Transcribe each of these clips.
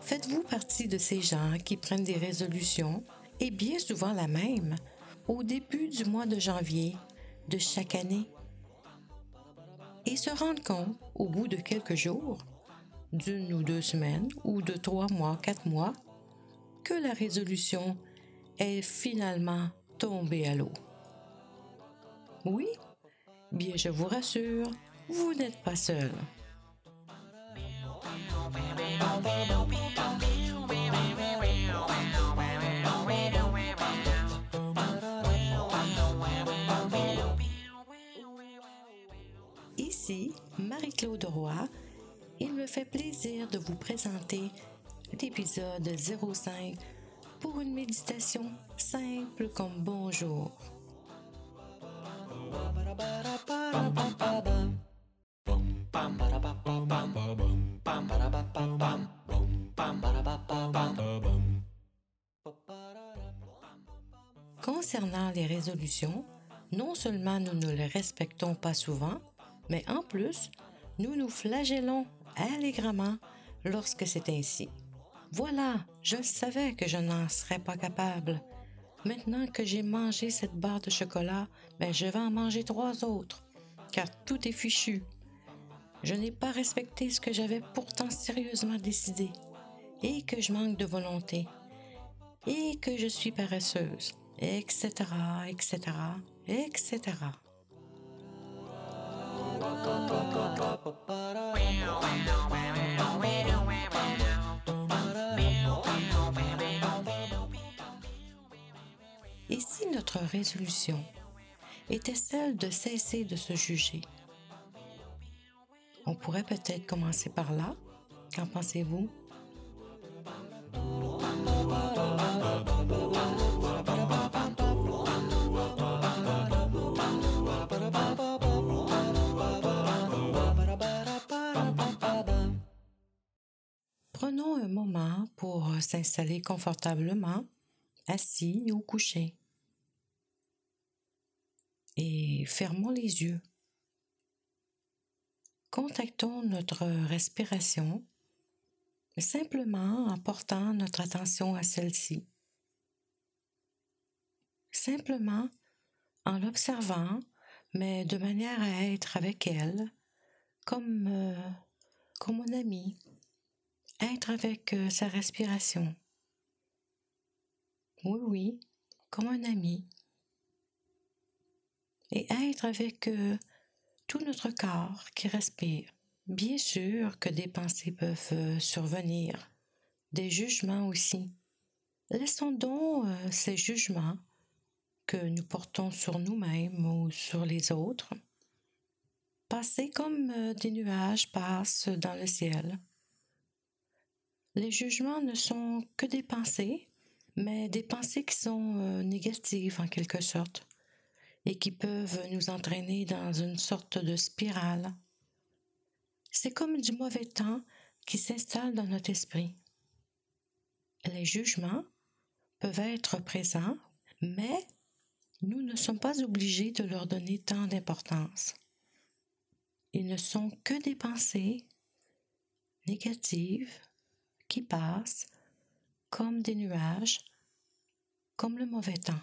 Faites-vous partie de ces gens qui prennent des résolutions, et bien souvent la même, au début du mois de janvier de chaque année, et se rendent compte, au bout de quelques jours, d'une ou deux semaines, ou de trois mois, quatre mois, que la résolution est finalement tombée à l'eau. Oui, bien je vous rassure, vous n'êtes pas seul. Marie-Claude Roy. Il me fait plaisir de vous présenter l'épisode 05 pour une méditation simple comme bonjour. Concernant les résolutions, non seulement nous ne les respectons pas souvent, mais en plus, nous nous flagellons allègrement lorsque c'est ainsi. Voilà, je savais que je n'en serais pas capable. Maintenant que j'ai mangé cette barre de chocolat, ben je vais en manger trois autres, car tout est fichu. Je n'ai pas respecté ce que j'avais pourtant sérieusement décidé, et que je manque de volonté, et que je suis paresseuse etc., etc., etc. Et si notre résolution était celle de cesser de se juger? On pourrait peut-être commencer par là. Qu'en pensez-vous? Prenons un moment pour s'installer confortablement, assis ou couché. Et fermons les yeux. Contactons notre respiration simplement en portant notre attention à celle-ci. Simplement en l'observant, mais de manière à être avec elle, comme, euh, comme un ami, être avec euh, sa respiration. Oui, oui, comme un ami. Et être avec euh, tout notre corps qui respire. Bien sûr que des pensées peuvent euh, survenir, des jugements aussi. Laissons donc ces jugements que nous portons sur nous-mêmes ou sur les autres passer comme des nuages passent dans le ciel. Les jugements ne sont que des pensées, mais des pensées qui sont euh, négatives en quelque sorte et qui peuvent nous entraîner dans une sorte de spirale. C'est comme du mauvais temps qui s'installe dans notre esprit. Les jugements peuvent être présents, mais nous ne sommes pas obligés de leur donner tant d'importance. Ils ne sont que des pensées négatives qui passent comme des nuages, comme le mauvais temps.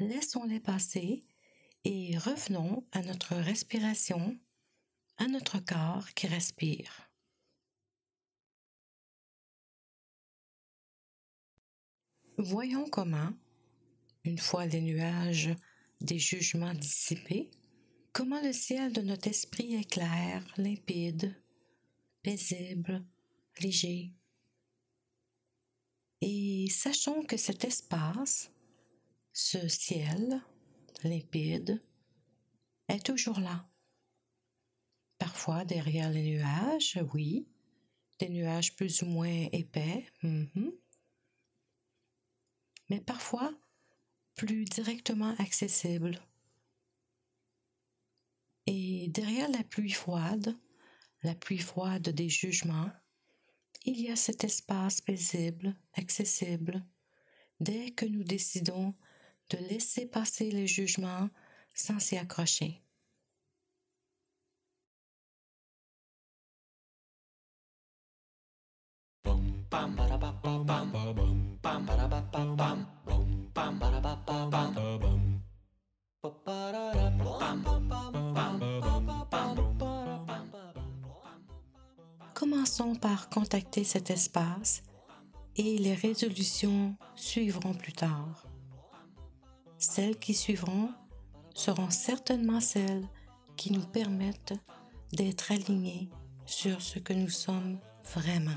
Laissons-les passer et revenons à notre respiration, à notre corps qui respire. Voyons comment, une fois les nuages des jugements dissipés, comment le ciel de notre esprit est clair, limpide, paisible, léger. Et sachons que cet espace, ce ciel limpide, est toujours là. Parfois derrière les nuages, oui, des nuages plus ou moins épais, mm-hmm. mais parfois plus directement accessible. Et derrière la pluie froide, la pluie froide des jugements, il y a cet espace paisible, accessible, dès que nous décidons de laisser passer les jugements sans s'y accrocher. Commençons par contacter cet espace et les résolutions suivront plus tard. Celles qui suivront seront certainement celles qui nous permettent d'être alignés sur ce que nous sommes vraiment.